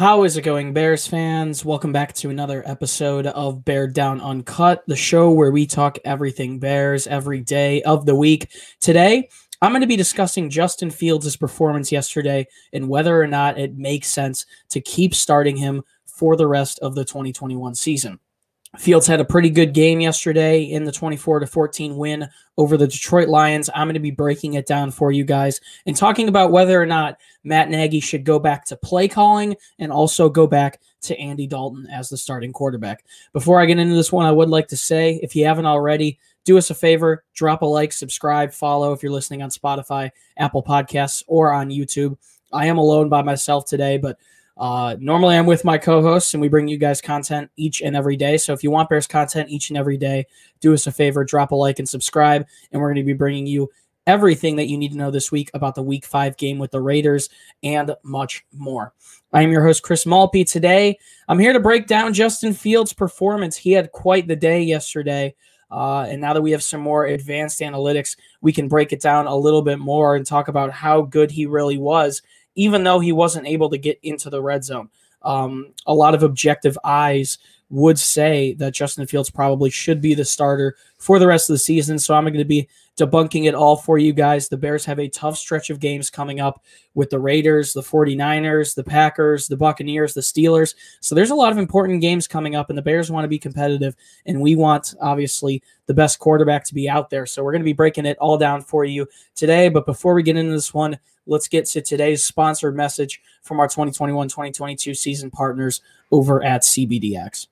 How is it going, Bears fans? Welcome back to another episode of Bear Down Uncut, the show where we talk everything Bears every day of the week. Today, I'm going to be discussing Justin Fields' performance yesterday and whether or not it makes sense to keep starting him for the rest of the 2021 season. Fields had a pretty good game yesterday in the 24 to 14 win over the Detroit Lions. I'm going to be breaking it down for you guys and talking about whether or not Matt Nagy should go back to play calling and also go back to Andy Dalton as the starting quarterback. Before I get into this one, I would like to say if you haven't already, do us a favor, drop a like, subscribe, follow if you're listening on Spotify, Apple Podcasts, or on YouTube. I am alone by myself today, but uh, normally, I'm with my co hosts and we bring you guys content each and every day. So if you want Bears content each and every day, do us a favor, drop a like and subscribe. And we're going to be bringing you everything that you need to know this week about the week five game with the Raiders and much more. I am your host, Chris Malpe. Today, I'm here to break down Justin Fields' performance. He had quite the day yesterday. Uh, and now that we have some more advanced analytics, we can break it down a little bit more and talk about how good he really was even though he wasn't able to get into the red zone. Um, a lot of objective eyes would say that Justin Fields probably should be the starter for the rest of the season. So I'm going to be debunking it all for you guys. The Bears have a tough stretch of games coming up with the Raiders, the 49ers, the Packers, the Buccaneers, the Steelers. So there's a lot of important games coming up, and the Bears want to be competitive, and we want, obviously, the best quarterback to be out there. So we're going to be breaking it all down for you today. But before we get into this one, let's get to today's sponsored message from our 2021 2022 season partners over at CBDX.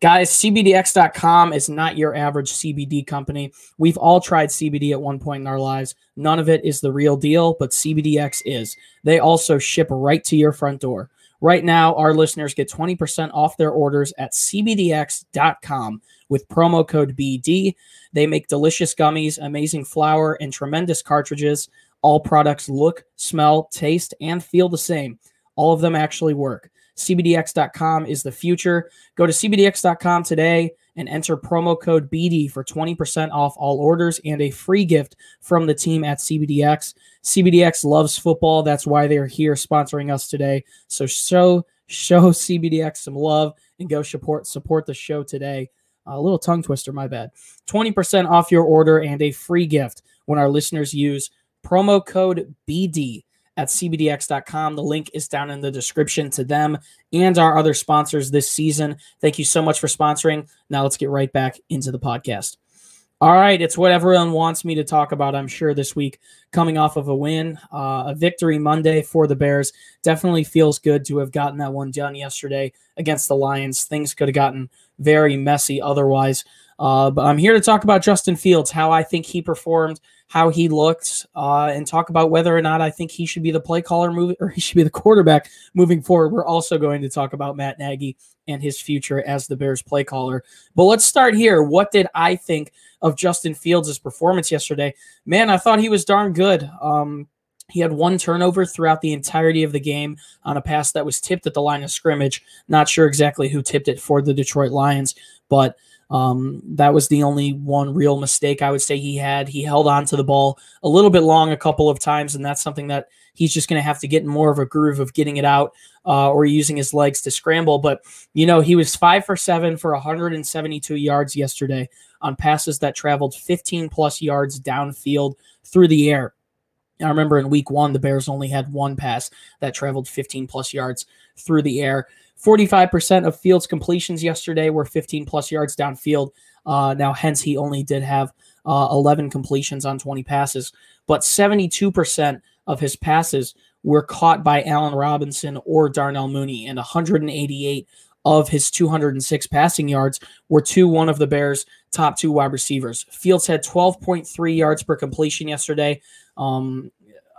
Guys, CBDX.com is not your average CBD company. We've all tried CBD at one point in our lives. None of it is the real deal, but CBDX is. They also ship right to your front door. Right now, our listeners get 20% off their orders at CBDX.com with promo code BD. They make delicious gummies, amazing flour, and tremendous cartridges. All products look, smell, taste, and feel the same. All of them actually work. CBDX.com is the future. Go to CBDX.com today and enter promo code BD for 20% off all orders and a free gift from the team at CBDX. CBDX loves football. That's why they're here sponsoring us today. So show show CBDX some love and go support support the show today. A little tongue twister, my bad. 20% off your order and a free gift when our listeners use promo code BD at cbdx.com. The link is down in the description to them and our other sponsors this season. Thank you so much for sponsoring. Now let's get right back into the podcast. All right, it's what everyone wants me to talk about, I'm sure, this week. Coming off of a win, uh, a victory Monday for the Bears. Definitely feels good to have gotten that one done yesterday against the Lions. Things could have gotten very messy otherwise. Uh, but I'm here to talk about Justin Fields, how I think he performed, how he looked, uh, and talk about whether or not I think he should be the play caller moving or he should be the quarterback moving forward. We're also going to talk about Matt Nagy and his future as the Bears play caller. But let's start here. What did I think of Justin Fields' performance yesterday? Man, I thought he was darn good. Um, he had one turnover throughout the entirety of the game on a pass that was tipped at the line of scrimmage. Not sure exactly who tipped it for the Detroit Lions, but um, that was the only one real mistake I would say he had. He held on to the ball a little bit long a couple of times, and that's something that he's just going to have to get in more of a groove of getting it out uh, or using his legs to scramble. But, you know, he was five for seven for 172 yards yesterday on passes that traveled 15 plus yards downfield through the air. I remember in week one, the Bears only had one pass that traveled 15 plus yards through the air. 45% of Fields' completions yesterday were 15 plus yards downfield. Uh, now, hence, he only did have uh, 11 completions on 20 passes, but 72% of his passes were caught by Allen Robinson or Darnell Mooney, and 188 of his 206 passing yards were to one of the Bears' top two wide receivers. Fields had 12.3 yards per completion yesterday. Um,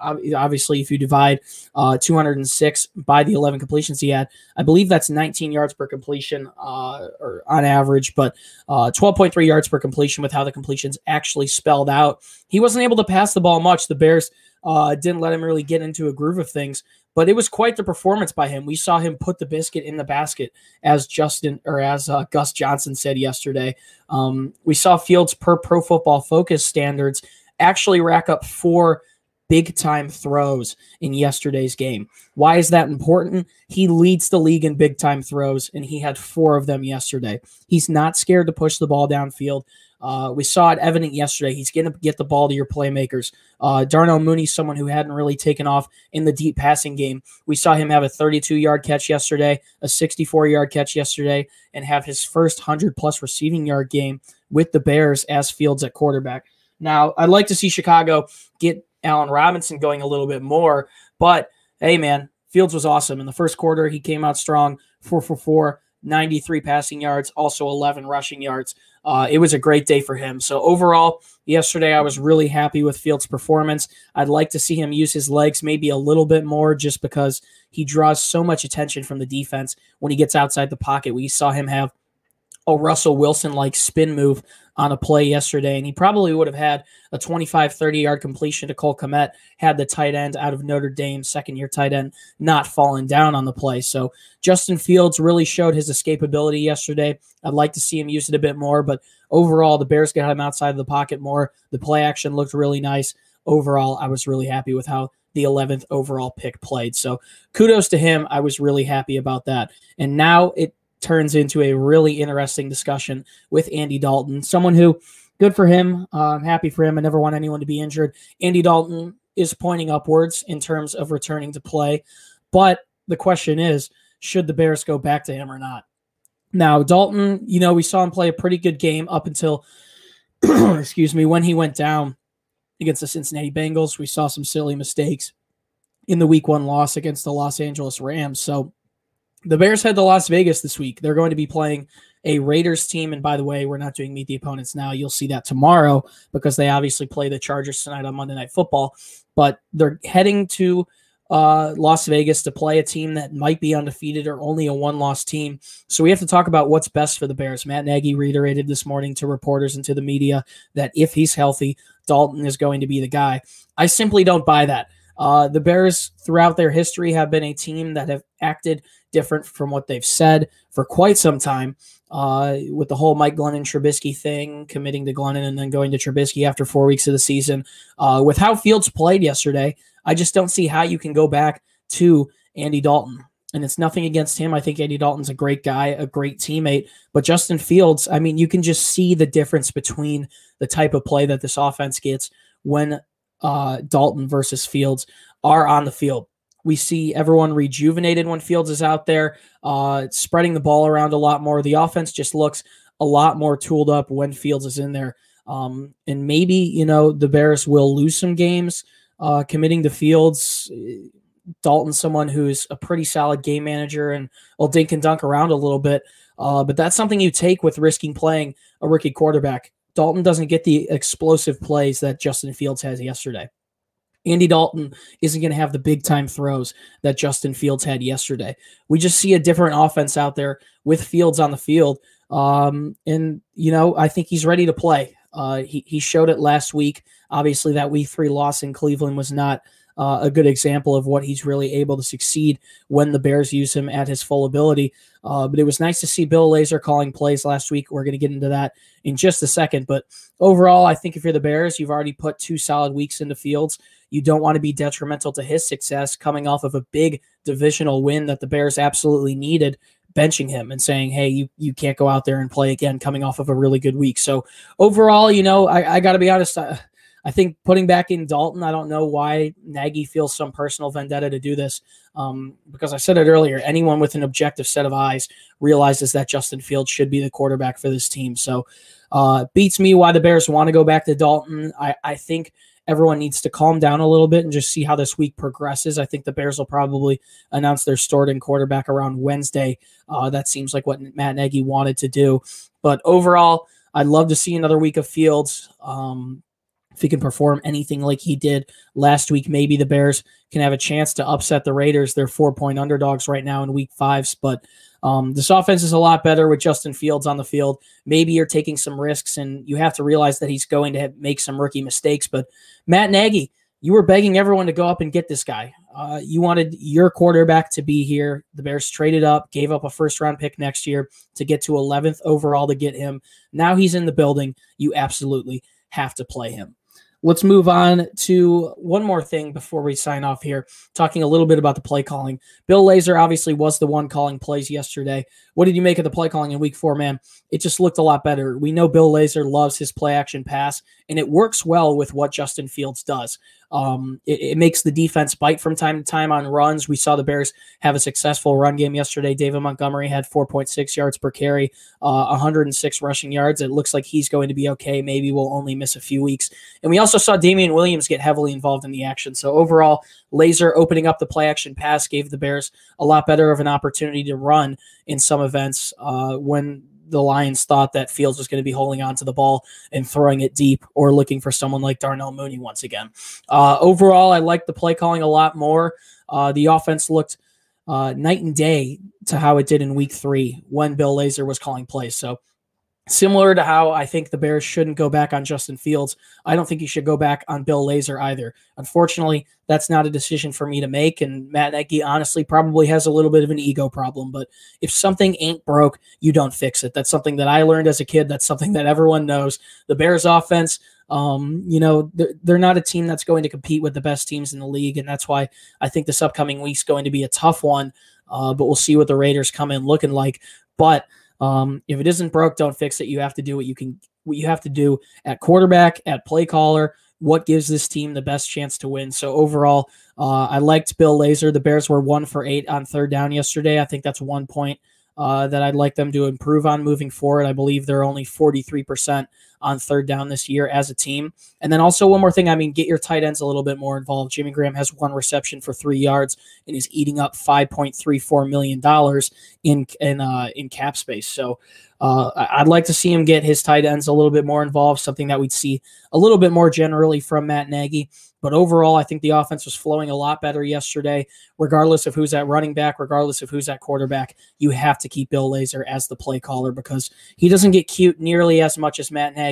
obviously, if you divide uh, 206 by the 11 completions he had, I believe that's 19 yards per completion uh, or on average, but uh, 12.3 yards per completion with how the completions actually spelled out. He wasn't able to pass the ball much. The Bears uh, didn't let him really get into a groove of things, but it was quite the performance by him. We saw him put the biscuit in the basket, as Justin or as uh, Gus Johnson said yesterday. Um, we saw Fields per Pro Football Focus standards actually rack up four big time throws in yesterday's game. Why is that important? He leads the league in big time throws, and he had four of them yesterday. He's not scared to push the ball downfield. Uh, we saw it evident yesterday. He's going to get the ball to your playmakers. Uh, Darnell Mooney, someone who hadn't really taken off in the deep passing game. We saw him have a 32 yard catch yesterday, a 64 yard catch yesterday, and have his first 100 plus receiving yard game with the Bears as Fields at quarterback. Now, I'd like to see Chicago get Allen Robinson going a little bit more, but hey, man, Fields was awesome. In the first quarter, he came out strong, 4 for 4, 93 passing yards, also 11 rushing yards. Uh, it was a great day for him. So overall, yesterday I was really happy with Fields' performance. I'd like to see him use his legs maybe a little bit more, just because he draws so much attention from the defense when he gets outside the pocket. We saw him have a Russell Wilson like spin move on a play yesterday, and he probably would have had a 25, 30 yard completion to Cole Kmet had the tight end out of Notre Dame, second year tight end, not fallen down on the play. So Justin Fields really showed his escapability yesterday. I'd like to see him use it a bit more, but overall, the Bears got him outside of the pocket more. The play action looked really nice. Overall, I was really happy with how the 11th overall pick played. So kudos to him. I was really happy about that. And now it turns into a really interesting discussion with Andy Dalton, someone who, good for him. Uh, I'm happy for him. I never want anyone to be injured. Andy Dalton is pointing upwards in terms of returning to play. But the question is, should the Bears go back to him or not? Now, Dalton, you know, we saw him play a pretty good game up until, excuse me, when he went down against the Cincinnati Bengals. We saw some silly mistakes in the week one loss against the Los Angeles Rams. So the Bears head to Las Vegas this week. They're going to be playing a Raiders team. And by the way, we're not doing meet the opponents now. You'll see that tomorrow because they obviously play the Chargers tonight on Monday Night Football. But they're heading to uh, Las Vegas to play a team that might be undefeated or only a one loss team. So we have to talk about what's best for the Bears. Matt Nagy reiterated this morning to reporters and to the media that if he's healthy, Dalton is going to be the guy. I simply don't buy that. Uh, the Bears, throughout their history, have been a team that have acted different from what they've said for quite some time. Uh, with the whole Mike Glennon Trubisky thing, committing to Glennon and then going to Trubisky after four weeks of the season. Uh, with how Fields played yesterday, I just don't see how you can go back to Andy Dalton. And it's nothing against him. I think Andy Dalton's a great guy, a great teammate. But Justin Fields, I mean, you can just see the difference between the type of play that this offense gets when uh, Dalton versus Fields are on the field. We see everyone rejuvenated when Fields is out there, uh, spreading the ball around a lot more. The offense just looks a lot more tooled up when Fields is in there. Um, and maybe, you know, the Bears will lose some games uh, committing to Fields. Dalton, someone who's a pretty solid game manager and will dink and dunk around a little bit. Uh, but that's something you take with risking playing a rookie quarterback. Dalton doesn't get the explosive plays that Justin Fields has yesterday. Andy Dalton isn't going to have the big time throws that Justin Fields had yesterday. We just see a different offense out there with Fields on the field. Um, and, you know, I think he's ready to play. Uh, he, he showed it last week. Obviously, that week three loss in Cleveland was not uh, a good example of what he's really able to succeed when the Bears use him at his full ability. Uh, but it was nice to see Bill Lazor calling plays last week. We're going to get into that in just a second. But overall, I think if you're the Bears, you've already put two solid weeks into Fields. You don't want to be detrimental to his success coming off of a big divisional win that the Bears absolutely needed benching him and saying, "Hey, you you can't go out there and play again." Coming off of a really good week, so overall, you know, I, I got to be honest. Uh, I think putting back in Dalton, I don't know why Nagy feels some personal vendetta to do this. Um, because I said it earlier, anyone with an objective set of eyes realizes that Justin Fields should be the quarterback for this team. So, uh, beats me why the Bears want to go back to Dalton. I, I think everyone needs to calm down a little bit and just see how this week progresses. I think the Bears will probably announce their starting quarterback around Wednesday. Uh, that seems like what Matt Nagy wanted to do. But overall, I'd love to see another week of Fields. Um, if he can perform anything like he did last week, maybe the Bears can have a chance to upset the Raiders. They're four point underdogs right now in week fives, but um, this offense is a lot better with Justin Fields on the field. Maybe you're taking some risks, and you have to realize that he's going to have, make some rookie mistakes. But Matt Nagy, you were begging everyone to go up and get this guy. Uh, you wanted your quarterback to be here. The Bears traded up, gave up a first round pick next year to get to 11th overall to get him. Now he's in the building. You absolutely have to play him. Let's move on to one more thing before we sign off here, talking a little bit about the play calling. Bill Lazor obviously was the one calling plays yesterday. What did you make of the play calling in week four, man? It just looked a lot better. We know Bill Lazor loves his play action pass, and it works well with what Justin Fields does. Um, it, it, makes the defense bite from time to time on runs. We saw the Bears have a successful run game yesterday. David Montgomery had 4.6 yards per carry, uh, 106 rushing yards. It looks like he's going to be okay. Maybe we'll only miss a few weeks. And we also saw Damien Williams get heavily involved in the action. So overall, Lazor opening up the play action pass gave the Bears a lot better of an opportunity to run in some events uh, when the Lions thought that Fields was going to be holding on to the ball and throwing it deep or looking for someone like Darnell Mooney once again. Uh, overall, I liked the play calling a lot more. Uh, the offense looked uh, night and day to how it did in week three when Bill Lazor was calling plays. So Similar to how I think the Bears shouldn't go back on Justin Fields, I don't think you should go back on Bill Lazor either. Unfortunately, that's not a decision for me to make. And Matt Nagy honestly probably has a little bit of an ego problem. But if something ain't broke, you don't fix it. That's something that I learned as a kid. That's something that everyone knows. The Bears offense, um, you know, they're, not a team that's going to compete with the best teams in the league. And that's why I think this upcoming week's going to be a tough one. Uh, but we'll see what the Raiders come in looking like. But um, if it isn't broke, don't fix it. You have to do what you can, what you have to do at quarterback, at play caller. What gives this team the best chance to win? So overall, uh, I liked Bill Lazor. The Bears were one for eight on third down yesterday. I think that's one point uh, that I'd like them to improve on moving forward. I believe they're only 43% on third down this year as a team. And then also one more thing, I mean, get your tight ends a little bit more involved. Jimmy Graham has one reception for three yards and he's eating up $5.34 million in in uh, in cap space. So uh, I'd like to see him get his tight ends a little bit more involved, something that we'd see a little bit more generally from Matt Nagy. But overall, I think the offense was flowing a lot better yesterday, regardless of who's at running back, regardless of who's at quarterback. You have to keep Bill Lazor as the play caller because he doesn't get cute nearly as much as Matt Nagy.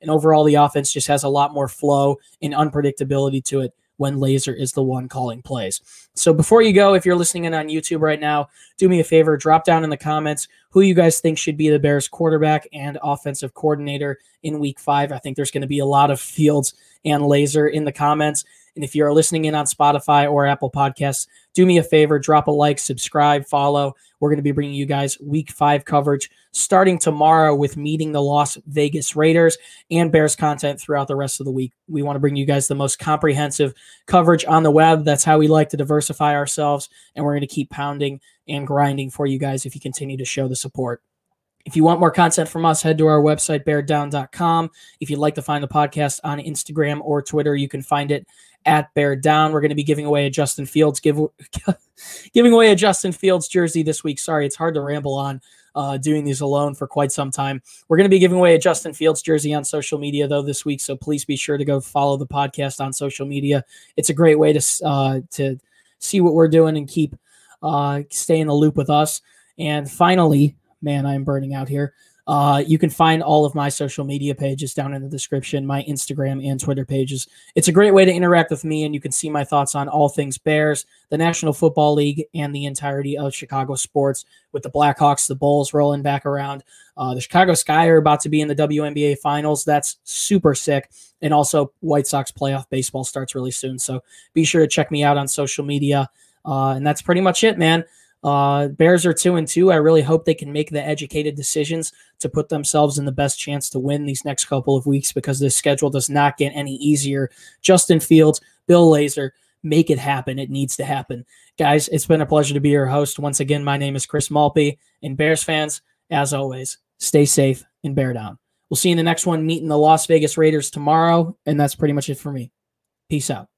And overall, the offense just has a lot more flow and unpredictability to it when Lazor is the one calling plays. So before you go, if you're listening in on YouTube right now, do me a favor, drop down in the comments who you guys think should be the Bears quarterback and offensive coordinator in week five. I think there's going to be a lot of Fields and Lazor in the comments. And if you're listening in on Spotify or Apple Podcasts, do me a favor, drop a like, subscribe, follow. We're going to be bringing you guys week five coverage starting tomorrow with meeting the Las Vegas Raiders and Bears content throughout the rest of the week. We want to bring you guys the most comprehensive coverage on the web. That's how we like to diversify ourselves. And we're going to keep pounding and grinding for you guys if you continue to show the support. If you want more content from us, head to our website, beardown.com. If you'd like to find the podcast on Instagram or Twitter, you can find it at Bear Down. We're going to be giving away a Justin Fields give giving away a Justin Fields jersey this week. Sorry, it's hard to ramble on uh, doing these alone for quite some time. We're going to be giving away a Justin Fields jersey on social media though this week, so please be sure to go follow the podcast on social media. It's a great way to uh, to see what we're doing and keep uh, stay in the loop with us. And finally, man, I'm burning out here. Uh, you can find all of my social media pages down in the description, my Instagram and Twitter pages. It's a great way to interact with me, and you can see my thoughts on all things Bears, the National Football League, and the entirety of Chicago sports with the Blackhawks, the Bulls rolling back around. Uh, the Chicago Sky are about to be in the WNBA finals. That's super sick. And also, White Sox playoff baseball starts really soon. So be sure to check me out on social media. Uh, and that's pretty much it, man. Uh, Bears are two and two. I really hope they can make the educated decisions to put themselves in the best chance to win these next couple of weeks because this schedule does not get any easier. Justin Fields, Bill Lazor, make it happen. It needs to happen. Guys, it's been a pleasure to be your host. Once again, my name is Chris Malpe. And Bears fans, as always, stay safe and bear down. We'll see you in the next one, meeting the Las Vegas Raiders tomorrow. And that's pretty much it for me. Peace out.